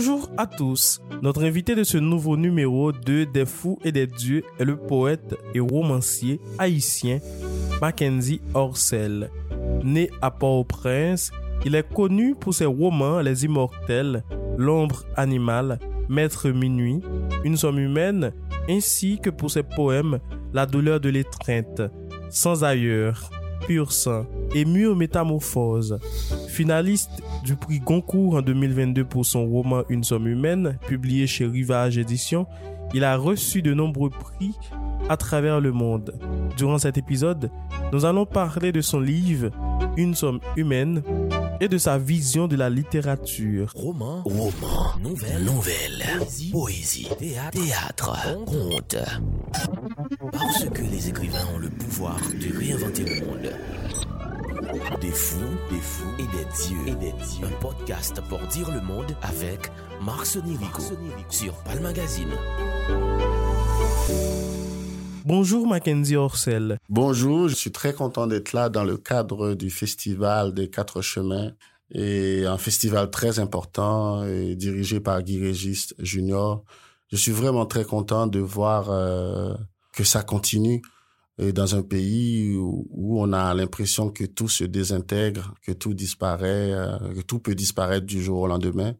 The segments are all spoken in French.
Bonjour à tous. Notre invité de ce nouveau numéro de Des fous et des dieux est le poète et romancier haïtien Mackenzie Orcel. Né à Port-au-Prince, il est connu pour ses romans Les Immortels, L'ombre animale, Maître minuit, Une somme humaine, ainsi que pour ses poèmes La douleur de l'étreinte, Sans ailleurs, Pur sang et métamorphose. Finaliste du prix Goncourt en 2022 pour son roman Une somme humaine, publié chez Rivage Éditions, il a reçu de nombreux prix à travers le monde. Durant cet épisode, nous allons parler de son livre Une somme humaine et de sa vision de la littérature. Roman, roman, nouvelle, nouvelle, poésie, théâtre, conte. Parce que les écrivains ont le pouvoir de réinventer le monde. Des fous, des fous et des dieux. Et des dieux. Un podcast pour dire le monde avec Marc Sonirico sur Palm Magazine. Bonjour Mackenzie Orcel. Bonjour, je suis très content d'être là dans le cadre du festival des Quatre Chemins et un festival très important et dirigé par Guy Régis Junior. Je suis vraiment très content de voir euh, que ça continue dans un pays où, où on a l'impression que tout se désintègre, que tout disparaît, euh, que tout peut disparaître du jour au lendemain.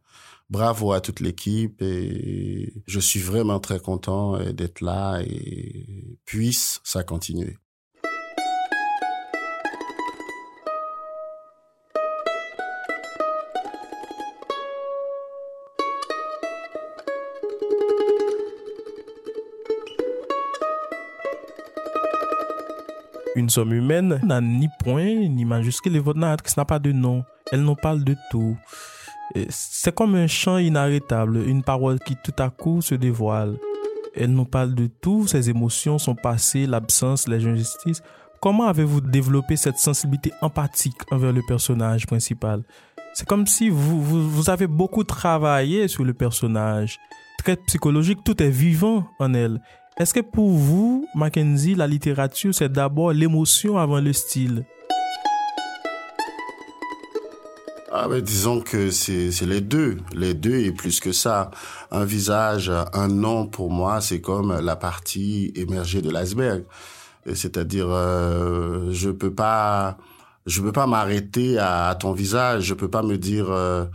Bravo à toute l'équipe et je suis vraiment très content euh, d'être là et puisse ça continuer. Une somme humaine n'a ni point ni majuscule et votre narratrice n'a pas de nom. Elle nous parle de tout. C'est comme un chant inarrêtable, une parole qui tout à coup se dévoile. Elle nous parle de tout, ses émotions, son passé, l'absence, les injustices. Comment avez-vous développé cette sensibilité empathique envers le personnage principal? C'est comme si vous, vous, vous avez beaucoup travaillé sur le personnage. Très psychologique, tout est vivant en elle. Est-ce que pour vous, Mackenzie, la littérature, c'est d'abord l'émotion avant le style? Ah ben disons que c'est les deux, les deux et plus que ça. Un visage, un nom pour moi, c'est comme la partie émergée de l'iceberg. C'est-à-dire, euh, je peux pas, je peux pas m'arrêter à, à ton visage. Je peux pas me dire, euh,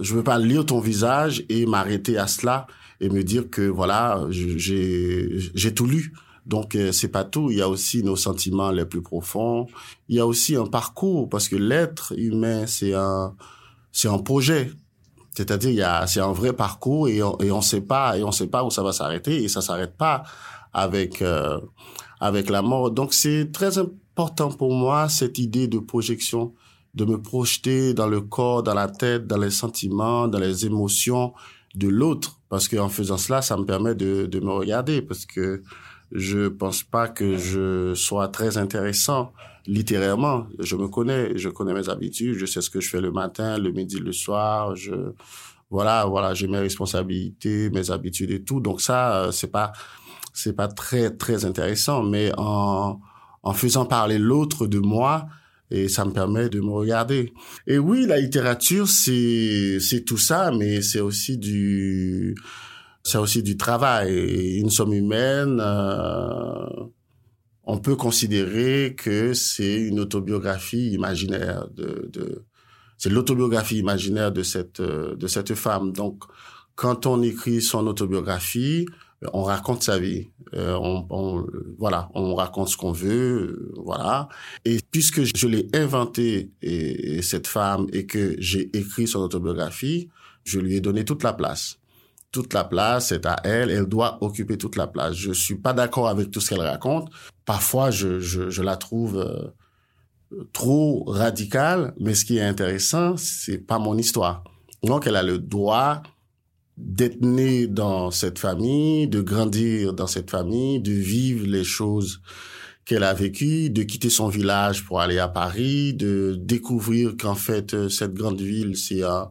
je peux pas lire ton visage et m'arrêter à cela et me dire que voilà, j'ai tout lu. Donc euh, c'est pas tout. Il y a aussi nos sentiments les plus profonds. Il y a aussi un parcours parce que l'être humain c'est un c'est un projet. C'est-à-dire il y a c'est un vrai parcours et on, et on sait pas et on sait pas où ça va s'arrêter et ça s'arrête pas avec euh, avec la mort. Donc c'est très important pour moi cette idée de projection, de me projeter dans le corps, dans la tête, dans les sentiments, dans les émotions de l'autre parce que en faisant cela, ça me permet de de me regarder parce que je pense pas que je sois très intéressant littérairement. Je me connais, je connais mes habitudes, je sais ce que je fais le matin, le midi, le soir. Je voilà, voilà, j'ai mes responsabilités, mes habitudes et tout. Donc ça, euh, c'est pas c'est pas très très intéressant, mais en en faisant parler l'autre de moi, et ça me permet de me regarder. Et oui, la littérature, c'est c'est tout ça, mais c'est aussi du c'est aussi du travail. Une somme humaine, euh, on peut considérer que c'est une autobiographie imaginaire de, de c'est l'autobiographie imaginaire de cette de cette femme. Donc, quand on écrit son autobiographie, on raconte sa vie. Euh, on, on- voilà, on raconte ce qu'on veut, euh, voilà. Et puisque je l'ai inventé et, et cette femme et que j'ai écrit son autobiographie, je lui ai donné toute la place. Toute la place, c'est à elle. Elle doit occuper toute la place. Je suis pas d'accord avec tout ce qu'elle raconte. Parfois, je, je, je la trouve euh, trop radicale. Mais ce qui est intéressant, c'est pas mon histoire. Donc, elle a le droit d'être née dans cette famille, de grandir dans cette famille, de vivre les choses qu'elle a vécues, de quitter son village pour aller à Paris, de découvrir qu'en fait, euh, cette grande ville, c'est un,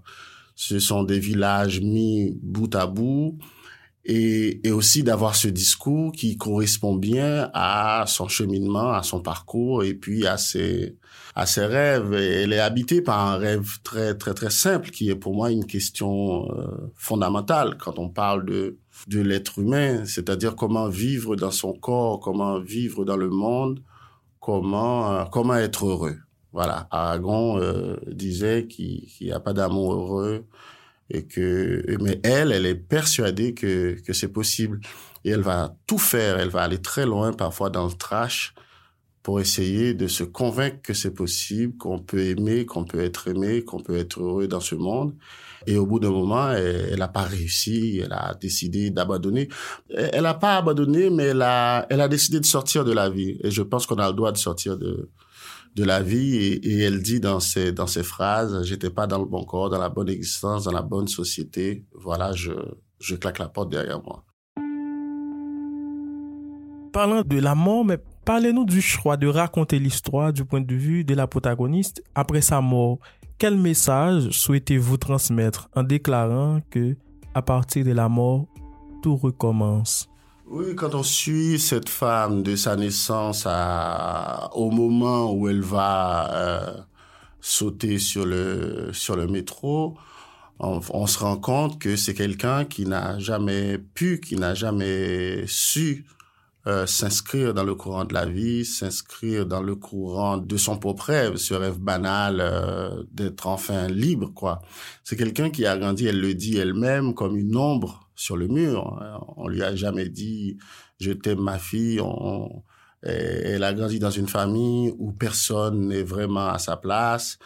ce sont des villages mis bout à bout. et, et aussi d'avoir ce discours qui correspond bien à son cheminement, à son parcours et puis à ses à ses rêves. Elle est habitée par un rêve très très très simple qui est pour moi une question euh, fondamentale quand on parle de de l'être humain, c'est-à-dire comment vivre dans son corps, comment vivre dans le monde, comment euh, comment être heureux. Voilà, Aragon euh, disait qu'il n'y a pas d'amour heureux et que mais elle elle est persuadée que que c'est possible et elle va tout faire elle va aller très loin parfois dans le trash pour essayer de se convaincre que c'est possible qu'on peut aimer qu'on peut être aimé qu'on peut être heureux dans ce monde. Et au bout d'un moment elle, n'a pas réussi elle a décidé d'abandonner. Elle a pas abandonné mais elle a elle a décidé de sortir de la vie. Et je pense qu'on a le droit de sortir de de la vie. Et, elle dit dans ses dans ses phrases j'étais pas dans le bon corps dans la bonne existence dans la bonne société. Voilà je je claque la porte derrière moi parlant de la mort mais parlez-nous du choix de raconter l'histoire du point de vue de la protagoniste après sa mort. Quel message souhaitez-vous transmettre en déclarant que à partir de la mort tout recommence? Oui, quand on suit cette femme de sa naissance au moment où elle va euh, sauter sur le sur le métro, on se rend compte que c'est quelqu'un qui n'a jamais pu, qui n'a jamais su euh, s'inscrire dans le courant de la vie, s'inscrire dans le courant de son propre rêve, ce rêve banal euh, d'être enfin libre, quoi. C'est quelqu'un qui a grandi, elle le dit elle-même, comme une ombre sur le mur. On lui a jamais dit je t'aime ma fille. On, elle a grandi dans une famille où personne n'est vraiment à sa place.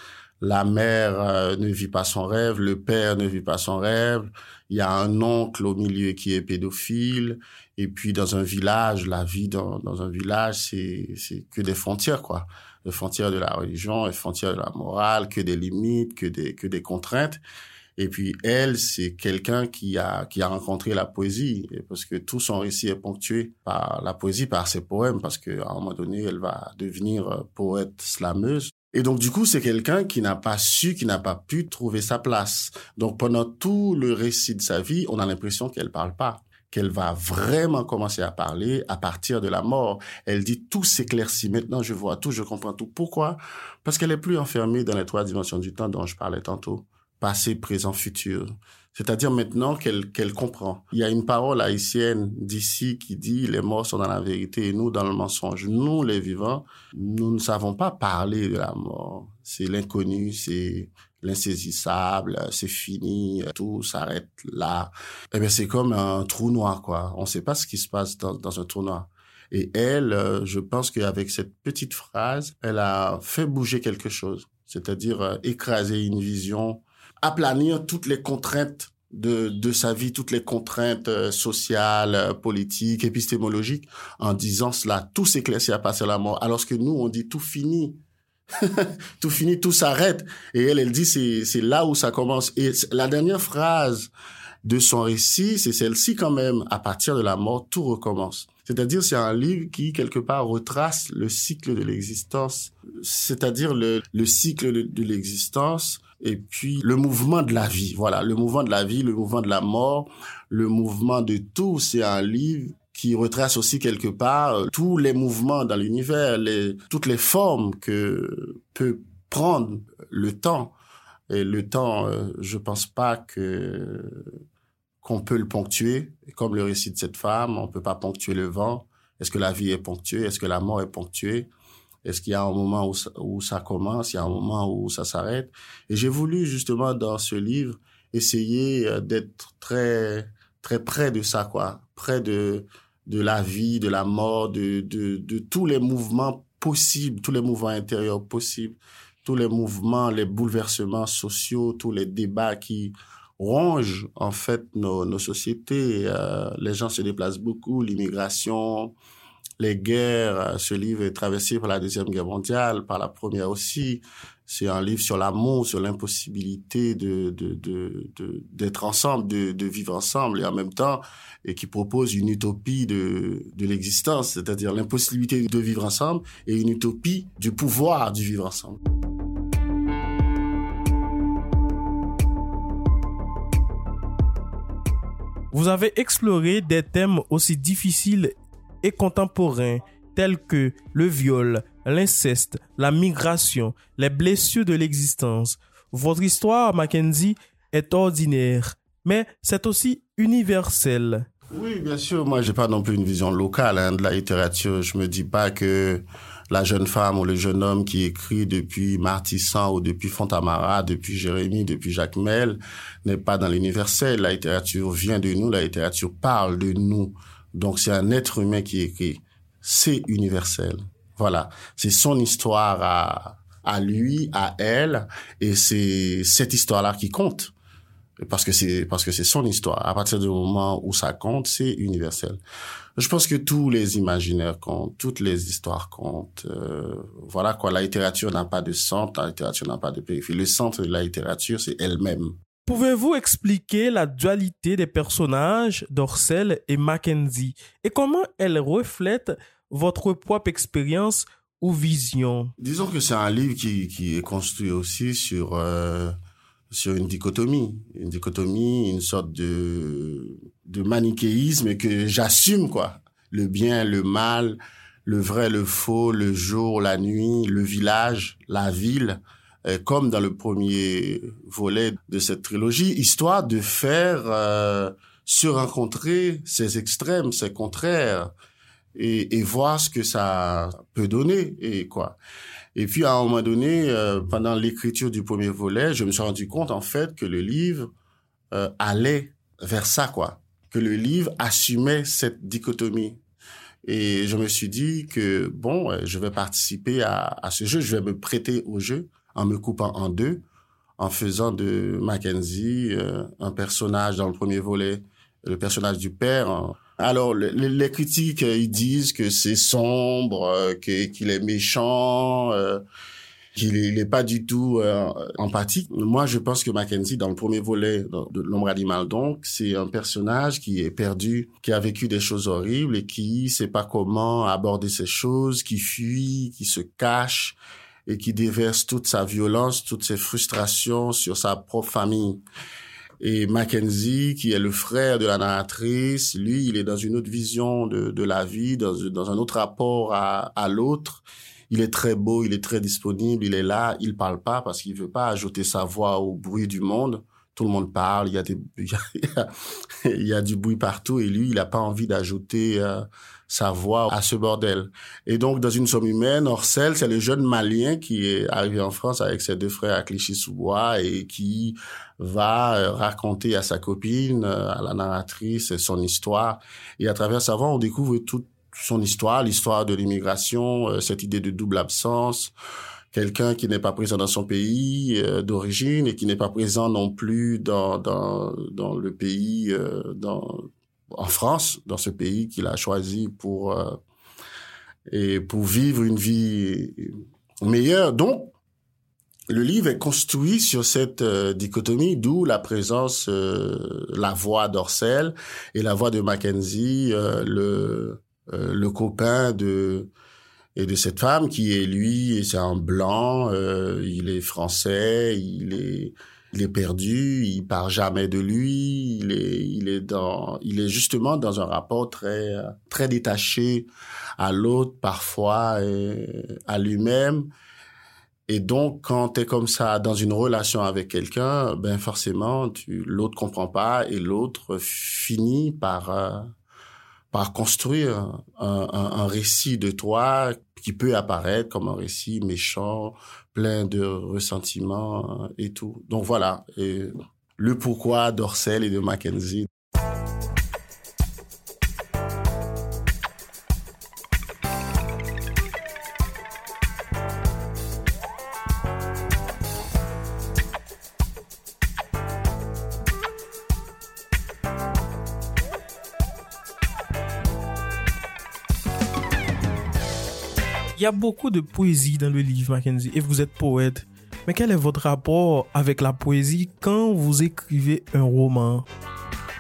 La mère euh, ne vit pas son rêve, le père ne vit pas son rêve. Il y a un oncle au milieu qui est pédophile. Et puis dans un village, la vie dans, dans un village, c'est c'est que des frontières quoi, des frontières de la religion, des frontières de la morale, que des limites, que des que des contraintes. Et puis elle, c'est quelqu'un qui a qui a rencontré la poésie parce que tout son récit est ponctué par la poésie, par ses poèmes, parce que à un moment donné, elle va devenir euh, poète slameuse. Et donc du coup, c'est quelqu'un qui n'a pas su, qui n'a pas pu trouver sa place. Donc pendant tout le récit de sa vie, on a l'impression qu'elle parle pas qu'elle va vraiment commencer à parler à partir de la mort. Elle dit tout s'éclaircit. Maintenant, je vois tout, je comprends tout. Pourquoi? Parce qu'elle est plus enfermée dans les trois dimensions du temps dont je parlais tantôt passé, présent, futur. C'est-à-dire maintenant qu'elle qu'elle comprend. Il y a une parole haïtienne d'ici qui dit les morts sont dans la vérité et nous dans le mensonge. Nous, les vivants, nous ne savons pas parler de la mort. C'est l'inconnu, c'est l'insaisissable, c'est fini, tout s'arrête là. Eh bien, c'est comme un trou noir, quoi. On ne sait pas ce qui se passe dans, dans un trou noir. Et elle, euh, je pense qu'avec cette petite phrase, elle a fait bouger quelque chose. C'est-à-dire euh, écraser une vision aplanir toutes les contraintes de, de sa vie, toutes les contraintes euh, sociales, euh, politiques, épistémologiques, en disant cela, tout s'éclaircit à passer la mort, alors que nous, on dit tout fini. tout fini, tout s'arrête. Et elle, elle dit, c'est, c'est là où ça commence. Et la dernière phrase de son récit, c'est celle-ci quand même, à partir de la mort, tout recommence. C'est-à-dire, c'est un livre qui, quelque part, retrace le cycle de l'existence, c'est-à-dire le, le cycle de l'existence et puis le mouvement de la vie. Voilà, le mouvement de la vie, le mouvement de la mort, le mouvement de tout. C'est un livre qui retrace aussi quelque part euh, tous les mouvements dans l'univers, toutes les formes que peut prendre le temps. Et le temps, euh, je pense pas qu'on peut le ponctuer. Comme le récit de cette femme, on peut pas ponctuer le vent. Est-ce que la vie est ponctuée? Est-ce que la mort est ponctuée? Est-ce qu'il y a un moment où ça, commence, il y a un moment où ça s'arrête? Et j'ai voulu justement dans ce livre essayer euh, d'être très très près de ça, quoi, près de de la vie, de la mort, de de, de tous les mouvements possibles, tous les mouvements intérieurs possibles, tous les mouvements, les bouleversements sociaux, tous les débats qui rongent en fait nos, nos sociétés. Euh, les gens se déplacent beaucoup, l'immigration, les guerres. Euh, ce livre est traversé par la Deuxième Guerre mondiale, par la Première aussi. C'est un livre sur l'amour, sur l'impossibilité de, d'être ensemble, de, de vivre ensemble et en même temps, et qui propose une utopie de, de l'existence, c'est-à-dire l'impossibilité de vivre ensemble et une utopie du pouvoir du vivre ensemble. Vous avez exploré des thèmes aussi difficiles et contemporains tels que le viol, l'inceste, la migration, les blessures de l'existence. Votre histoire, Mackenzie, est ordinaire, mais c'est aussi universel. Oui, bien sûr. Moi, j'ai pas non plus une vision locale hein, de la littérature. Je me dis pas que la jeune femme ou le jeune homme qui écrit depuis Martissan ou depuis Fontamara, depuis Jérémie, depuis Jacques Mel, n'est pas dans l'universel. La littérature vient de nous, la littérature parle de nous. Donc, c'est un être humain qui écrit. C'est universel. Voilà. C'est son histoire à, à lui, à elle, et c'est cette histoire-là qui compte parce que c'est parce que c'est son histoire. À partir du moment où ça compte, c'est universel. Je pense que tous les imaginaires comptent, toutes les histoires comptent. Euh, voilà quoi. La littérature n'a pas de centre, la littérature n'a pas de périphérie. Le centre de la littérature, c'est elle-même. Pouvez-vous expliquer la dualité des personnages d'Orcel et Mackenzie? Et comment elle reflète votre propre expérience ou vision? Disons que c'est un livre qui, est construit aussi sur euh, sur une dichotomie, une dichotomie, une sorte de, de manichéisme que j'assume, quoi. Le bien, le mal, le vrai, le faux, le jour, la nuit, le village, la ville, comme dans le premier volet de cette trilogie, histoire de faire euh, se rencontrer ces extrêmes, ces contraires, et, et voir ce que ça peut donner, et quoi. Et puis, à un moment donné, euh, pendant l'écriture du premier volet, je me suis rendu compte, en fait, que le livre euh, allait vers ça, quoi. Que le livre assumait cette dichotomie. Et je me suis dit que, bon, euh, je vais participer à, à ce jeu, je vais me prêter au jeu en me coupant en deux, en faisant de Mackenzie un personnage dans le premier volet, le personnage du père, alors, les, critiques, euh, ils disent que c'est sombre, euh, qu'il est méchant, euh, qu'il n'est pas du tout empathique. Moi, je pense que Mackenzie, dans le premier volet de L'ombre animale, donc, c'est un personnage qui est perdu, qui a vécu des choses horribles et qui sait pas comment aborder ces choses, qui fuit, qui se cache et qui déverse toute sa violence, toutes ses frustrations sur sa propre famille. Et Mackenzie, qui est le frère de la narratrice, lui, il est dans une autre vision de, de la vie, dans, dans un autre rapport à, à l'autre. Il est très beau, il est très disponible, il est là, il parle pas parce qu'il veut pas ajouter sa voix au bruit du monde. Tout le monde parle, il y a, des, il y a, du bruit partout et lui, il n'a pas envie d'ajouter euh, sa voix à ce bordel. Et donc, dans une somme humaine, Orcel, c'est le jeune Malien qui est arrivé en France avec ses deux frères à Clichy-sous-Bois et qui va euh, raconter à sa copine, euh, à la narratrice, son histoire. Et à travers sa voix, on découvre toute son histoire, l'histoire de l'immigration, euh, cette idée de double absence, quelqu'un qui n'est pas présent dans son pays d'origine et qui n'est pas présent non plus dans dans, dans le pays dans en France, dans ce pays qu'il a choisi pour et pour vivre une vie meilleure. Donc le livre est construit sur cette euh, dichotomie, d'où la présence, euh, la voix d'Orcel et la voix de Mackenzie, euh, le, le copain de et de cette femme qui est lui, c'est un blanc, il est français, il est il est perdu, il part jamais de lui, il est il est dans il est justement dans un rapport très très détaché à l'autre parfois et à lui-même. Et donc, quand tu es comme ça dans une relation avec quelqu'un, ben forcément, tu l'autre comprend pas et l'autre finit par euh, par construire un, récit de toi qui peut apparaître comme un récit méchant, plein de ressentiments et tout. Donc voilà, le pourquoi d'Orcel et de Mackenzie. Y a beaucoup de poésie dans le livre, Mackenzie, et vous êtes poète. Mais quel est votre rapport avec la poésie quand vous écrivez un roman?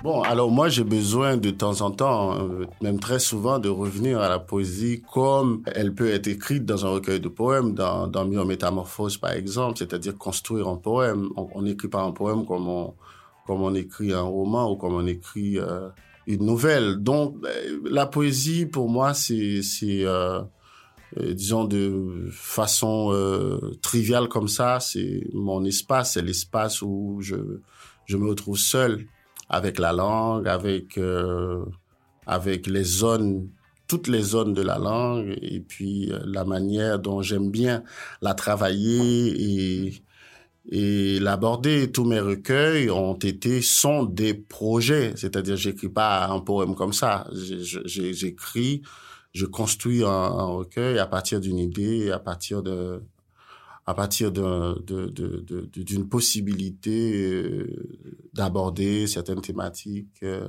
Bon, alors moi j'ai besoin de temps en temps, euh, même très souvent, de revenir à la poésie comme elle peut être écrite dans un recueil de poèmes, dans, dans Métamorphose par exemple, c'est-à-dire construire un poème. On n'écrit pas un poème comme on, comme on écrit un roman ou comme on écrit euh, une nouvelle. Donc, ben, la poésie, pour moi, c'est, euh, euh, disons, de façon triviale comme ça, c'est mon espace, c'est l'espace où je, je me retrouve seul avec la langue, avec, avec les zones toutes les zones de la langue et puis la manière dont j'aime bien la travailler et et l'aborder. Tous mes recueils ont été, sont des projets. C'est-à-dire, j'écris pas un poème comme ça. J'écris, je construis un, recueil à partir d'une idée, à partir de, à partir d'une de, de, possibilité euh, d'aborder certaines thématiques euh,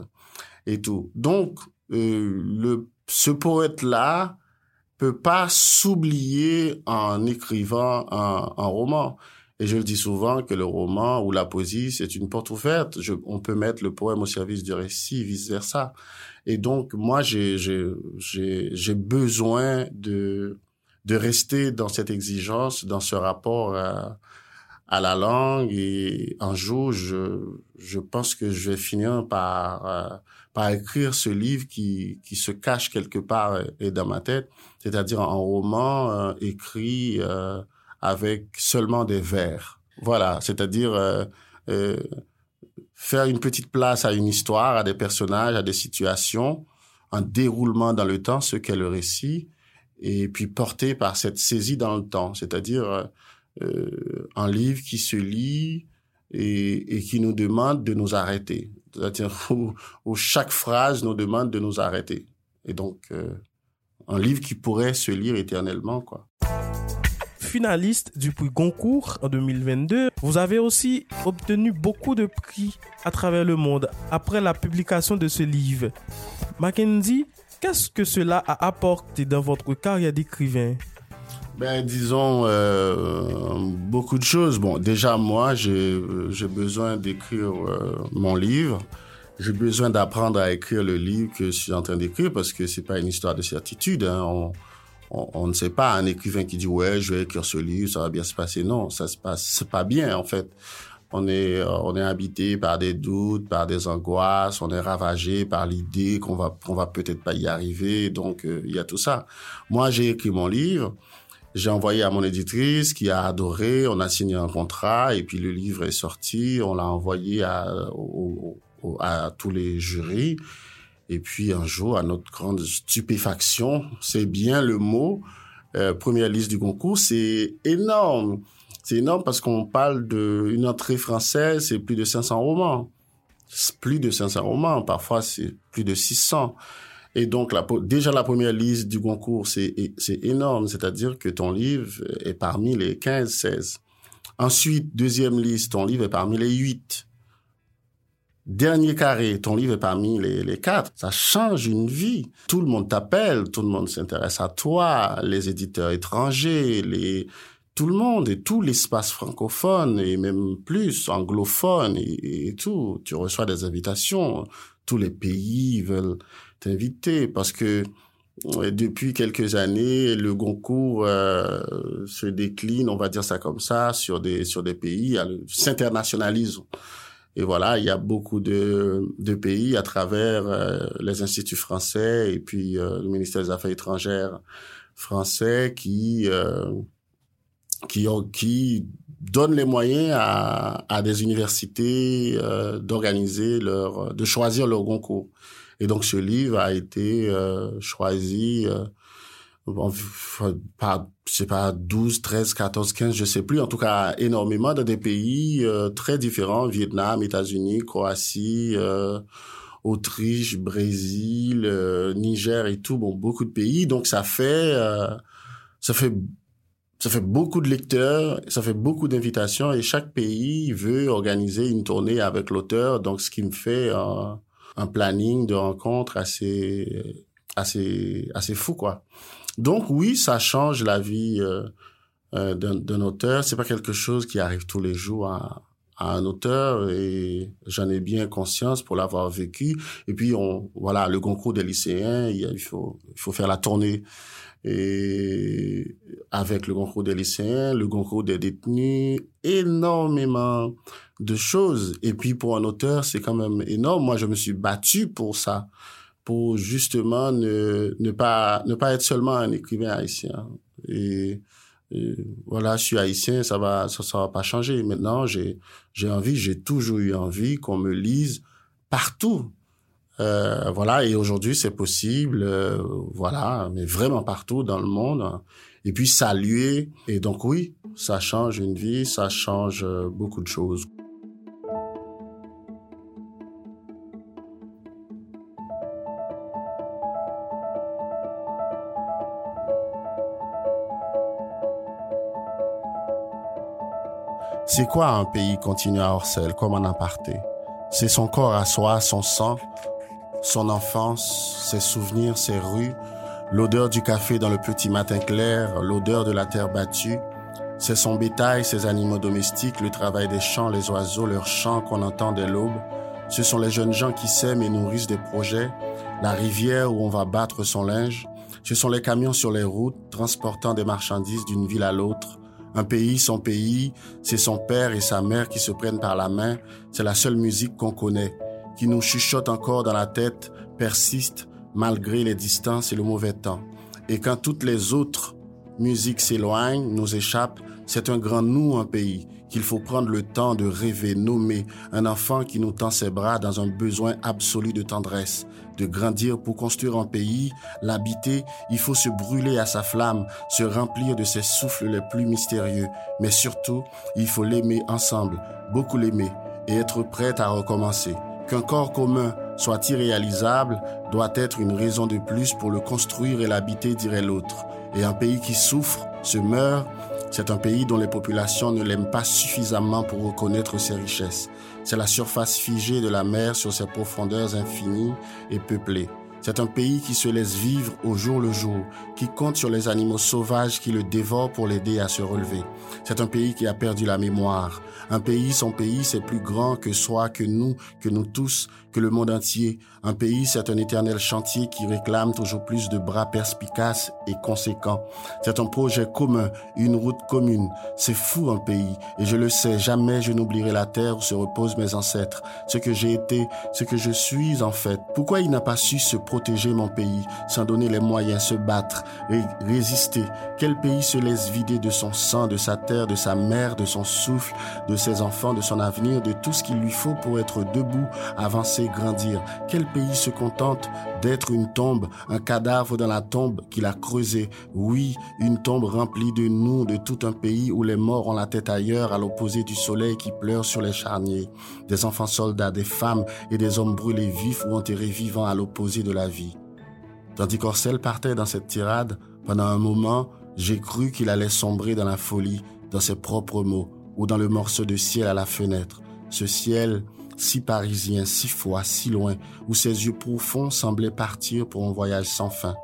et tout. Donc, euh, ce poète-là peut pas s'oublier en écrivant un roman. Et je le dis souvent que le roman ou la poésie, c'est une porte ouverte. Je, on peut mettre le poème au service du récit, vice versa. Et donc, moi, j'ai, besoin de, de rester dans cette exigence, dans ce rapport à, à la langue. Et un jour, je, je pense que je vais finir par, euh, par écrire ce livre qui, qui se cache quelque part et dans ma tête, c'est-à-dire un roman euh, écrit euh, avec seulement des vers. Voilà, c'est-à-dire euh, euh, faire une petite place à une histoire, à des personnages, à des situations, un déroulement dans le temps, ce qu'est le récit, et puis porté par cette saisie dans le temps, c'est-à-dire euh, un livre qui se lit et, qui nous demande de nous arrêter, c'est-à-dire où, où, chaque phrase nous demande de nous arrêter. Et donc, un livre qui pourrait se lire éternellement, quoi finaliste du prix Goncourt en 2022. Vous avez aussi obtenu beaucoup de prix à travers le monde après la publication de ce livre. Mackenzie, qu'est-ce que cela a apporté dans votre carrière d'écrivain? Ben, disons euh, beaucoup de choses. Bon, déjà moi, j'ai besoin d'écrire euh, mon livre. J'ai besoin d'apprendre à écrire le livre que je suis en train d'écrire parce que c'est pas une histoire de certitude. Hein ne sait pas un écrivain qui dit ouais je vais écrire ce livre ça va bien se passer. Non ça se passe pas bien en fait. On est euh, on est habité par des doutes par des angoisses on est ravagé par l'idée qu'on va qu'on va peut-être pas y arriver. Donc euh, il y a tout ça. Moi j'ai écrit mon livre j'ai envoyé à mon éditrice qui a adoré on a signé un contrat et puis le livre est sorti. On l'a envoyé à, à tous les jurys et puis un jour, à notre grande stupéfaction, c'est bien le mot, euh, première liste du concours, c'est énorme. C'est énorme parce qu'on parle d'une entrée française, c'est plus de 500 romans. Plus de 500 romans, parfois c'est plus de 600. Et donc, déjà la première liste du concours, c'est énorme, c'est-à-dire que ton livre est parmi les 15-16. Ensuite, deuxième liste, ton livre est parmi les 8. Dernier carré, ton livre est parmi les, quatre. Ça change une vie. Tout le monde t'appelle, tout le monde s'intéresse à toi, les éditeurs étrangers, les, tout le monde et tout l'espace francophone et même plus anglophone et, tout. Tu reçois des invitations. Tous les pays veulent t'inviter parce que euh, depuis quelques années, le Goncourt euh, se décline, on va dire ça comme ça, sur des sur des pays, s'internationalise. Et voilà, il y a beaucoup de, de pays à travers euh, les instituts français et puis euh, le ministère des Affaires étrangères français qui euh, qui ont, qui donnent les moyens à, à des universités d'organiser leur de choisir leur concours. Et donc ce livre a été choisi bon, pas, c'est pas 12, 13, 14, 15, je sais plus. En tout cas, énormément dans des pays euh, très différents. Vietnam, États-Unis, Croatie, euh, Autriche, Brésil, euh, Niger et tout. Bon, beaucoup de pays. Donc, ça fait, ça fait, ça fait beaucoup de lecteurs, ça fait beaucoup d'invitations et chaque pays veut organiser une tournée avec l'auteur. Donc, ce qui me fait un planning de rencontres assez, assez, assez fou, quoi. Donc oui, ça change la vie euh, euh, d'un auteur. C'est pas quelque chose qui arrive tous les jours à, à un auteur et j'en ai bien conscience pour l'avoir vécu. Et puis, on, voilà, le concours des lycéens, il faut, il faut faire la tournée et avec le concours des lycéens, le concours des détenus, énormément de choses. Et puis pour un auteur, c'est quand même énorme. Moi, je me suis battu pour ça, pour justement ne, ne pas ne pas être seulement un écrivain haïtien. Et, voilà, je suis haïtien, ça va ça, ça va pas changer. Maintenant, j'ai j'ai envie, j'ai toujours eu envie qu'on me lise partout euh, voilà, et aujourd'hui c'est possible, euh, voilà, mais vraiment partout dans le monde. Et puis saluer, et donc oui, ça change une vie, ça change euh, beaucoup de choses. C'est quoi un pays continu à Orcel, comme en aparté? C'est son corps à soi, son sang, son enfance, ses souvenirs, ses rues, l'odeur du café dans le petit matin clair, l'odeur de la terre battue. C'est son bétail, ses animaux domestiques, le travail des champs, les oiseaux, leurs chants qu'on entend dès l'aube. Ce sont les jeunes gens qui s'aiment et nourrissent des projets, la rivière où on va battre son linge. Ce sont les camions sur les routes transportant des marchandises d'une ville à l'autre. Un pays, son pays, c'est son père et sa mère qui se prennent par la main. C'est la seule musique qu'on connaît qui nous chuchote encore dans la tête persiste malgré les distances et le mauvais temps. Et quand toutes les autres musiques s'éloignent, nous échappent, c'est un grand nous, un pays, qu'il faut prendre le temps de rêver, nommer, un enfant qui nous tend ses bras dans un besoin absolu de tendresse, de grandir pour construire un pays, l'habiter, il faut se brûler à sa flamme, se remplir de ses souffles les plus mystérieux, mais surtout, il faut l'aimer ensemble, beaucoup l'aimer, et être prêt à recommencer. Qu'un corps commun soit irréalisable doit être une raison de plus pour le construire et l'habiter, dirait l'autre. Et un pays qui souffre, se meurt, c'est un pays dont les populations ne l'aiment pas suffisamment pour reconnaître ses richesses. C'est la surface figée de la mer sur ses profondeurs infinies et peuplées. C'est un pays qui se laisse vivre au jour le jour, qui compte sur les animaux sauvages qui le dévorent pour l'aider à se relever. C'est un pays qui a perdu la mémoire. Un pays, son pays, c'est plus grand que soi, que nous, que nous tous, que le monde entier. Un pays, c'est un éternel chantier qui réclame toujours plus de bras perspicaces et conséquents. C'est un projet commun, une route commune. C'est fou un pays, et je le sais, jamais je n'oublierai la terre où se reposent mes ancêtres, ce que j'ai été, ce que je suis en fait. Pourquoi il n'a pas su se protéger mon pays, sans donner les moyens, se battre, et résister. Quel pays se laisse vider de son sang, de sa terre, de sa mère, de son souffle, de ses enfants, de son avenir, de tout ce qu'il lui faut pour être debout, avancer grandir? Quel pays se contente d'être une tombe, un cadavre dans la tombe qu'il a creusé Oui, une tombe remplie de nous, de tout un pays où les morts ont la tête ailleurs, à l'opposé du soleil qui pleure sur les charniers. Des enfants soldats, des femmes et des hommes brûlés vifs ou enterrés vivants à l'opposé de la vie. Tandis qu'Orcel partait dans cette tirade, pendant un moment, j'ai cru qu'il allait sombrer dans la folie, dans ses propres mots, ou dans le morceau de ciel à la fenêtre. Ce ciel si parisien, si froid, si loin, où ses yeux profonds semblaient partir pour un voyage sans fin.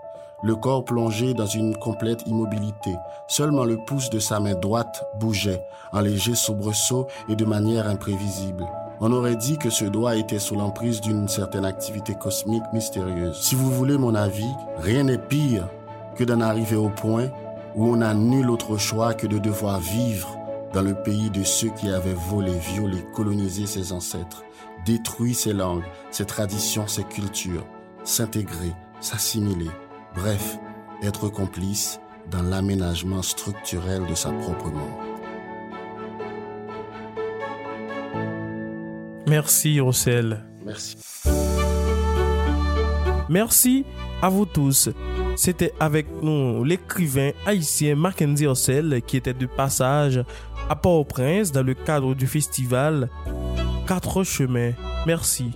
Le corps plongé dans une complète immobilité. Seulement le pouce de sa main droite bougeait, en léger soubresaut et de manière imprévisible. On aurait dit que ce doigt était sous l'emprise d'une certaine activité cosmique mystérieuse. Si vous voulez mon avis, rien n'est pire que d'en arriver au point où on n'a nul autre choix que de devoir vivre dans le pays de ceux qui avaient volé, violé, colonisé ses ancêtres, détruit ses langues, ses traditions, ses cultures, s'intégrer, s'assimiler, bref, être complice dans l'aménagement structurel de sa propre mort. Merci Rossel. Merci. Merci à vous tous. C'était avec nous l'écrivain haïtien Mackenzie Rossel qui était de passage à Port-au-Prince dans le cadre du festival Quatre chemins. Merci.